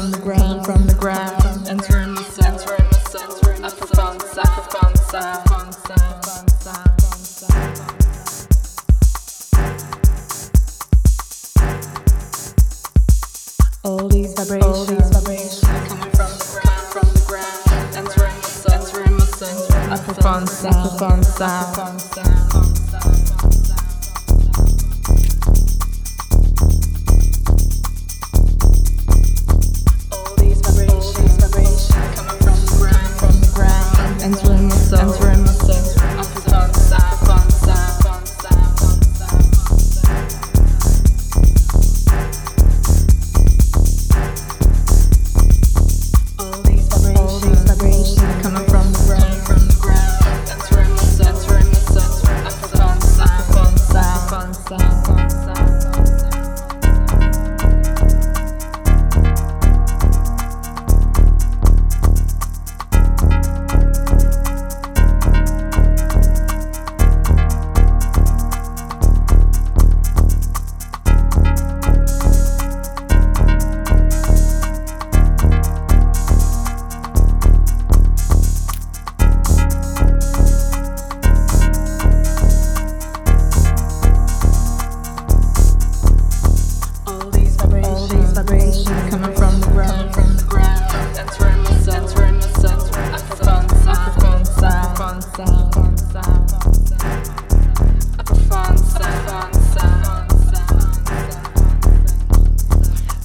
from the ground, from the ground. Entering the sound, entering the sound, upper bound, sacrifound. All these vibrations, all these vibrations coming from the ground, from the ground, entering the sound, entering the sound, upper bound, sacrifound sound, sound, sound.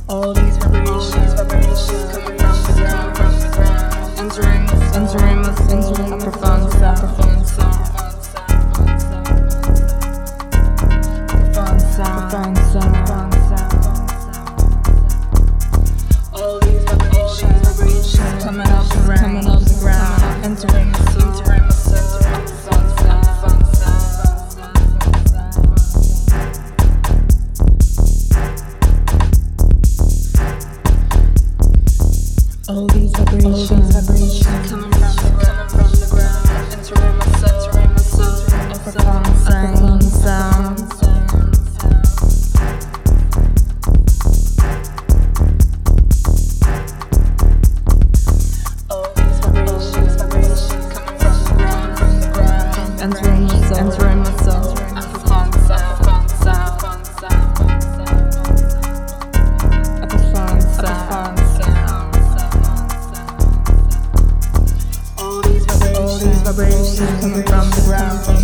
All these vibrations, vibrations coming from the ground, entering us, entering us, entering a profound profound. vibration coming from the ground.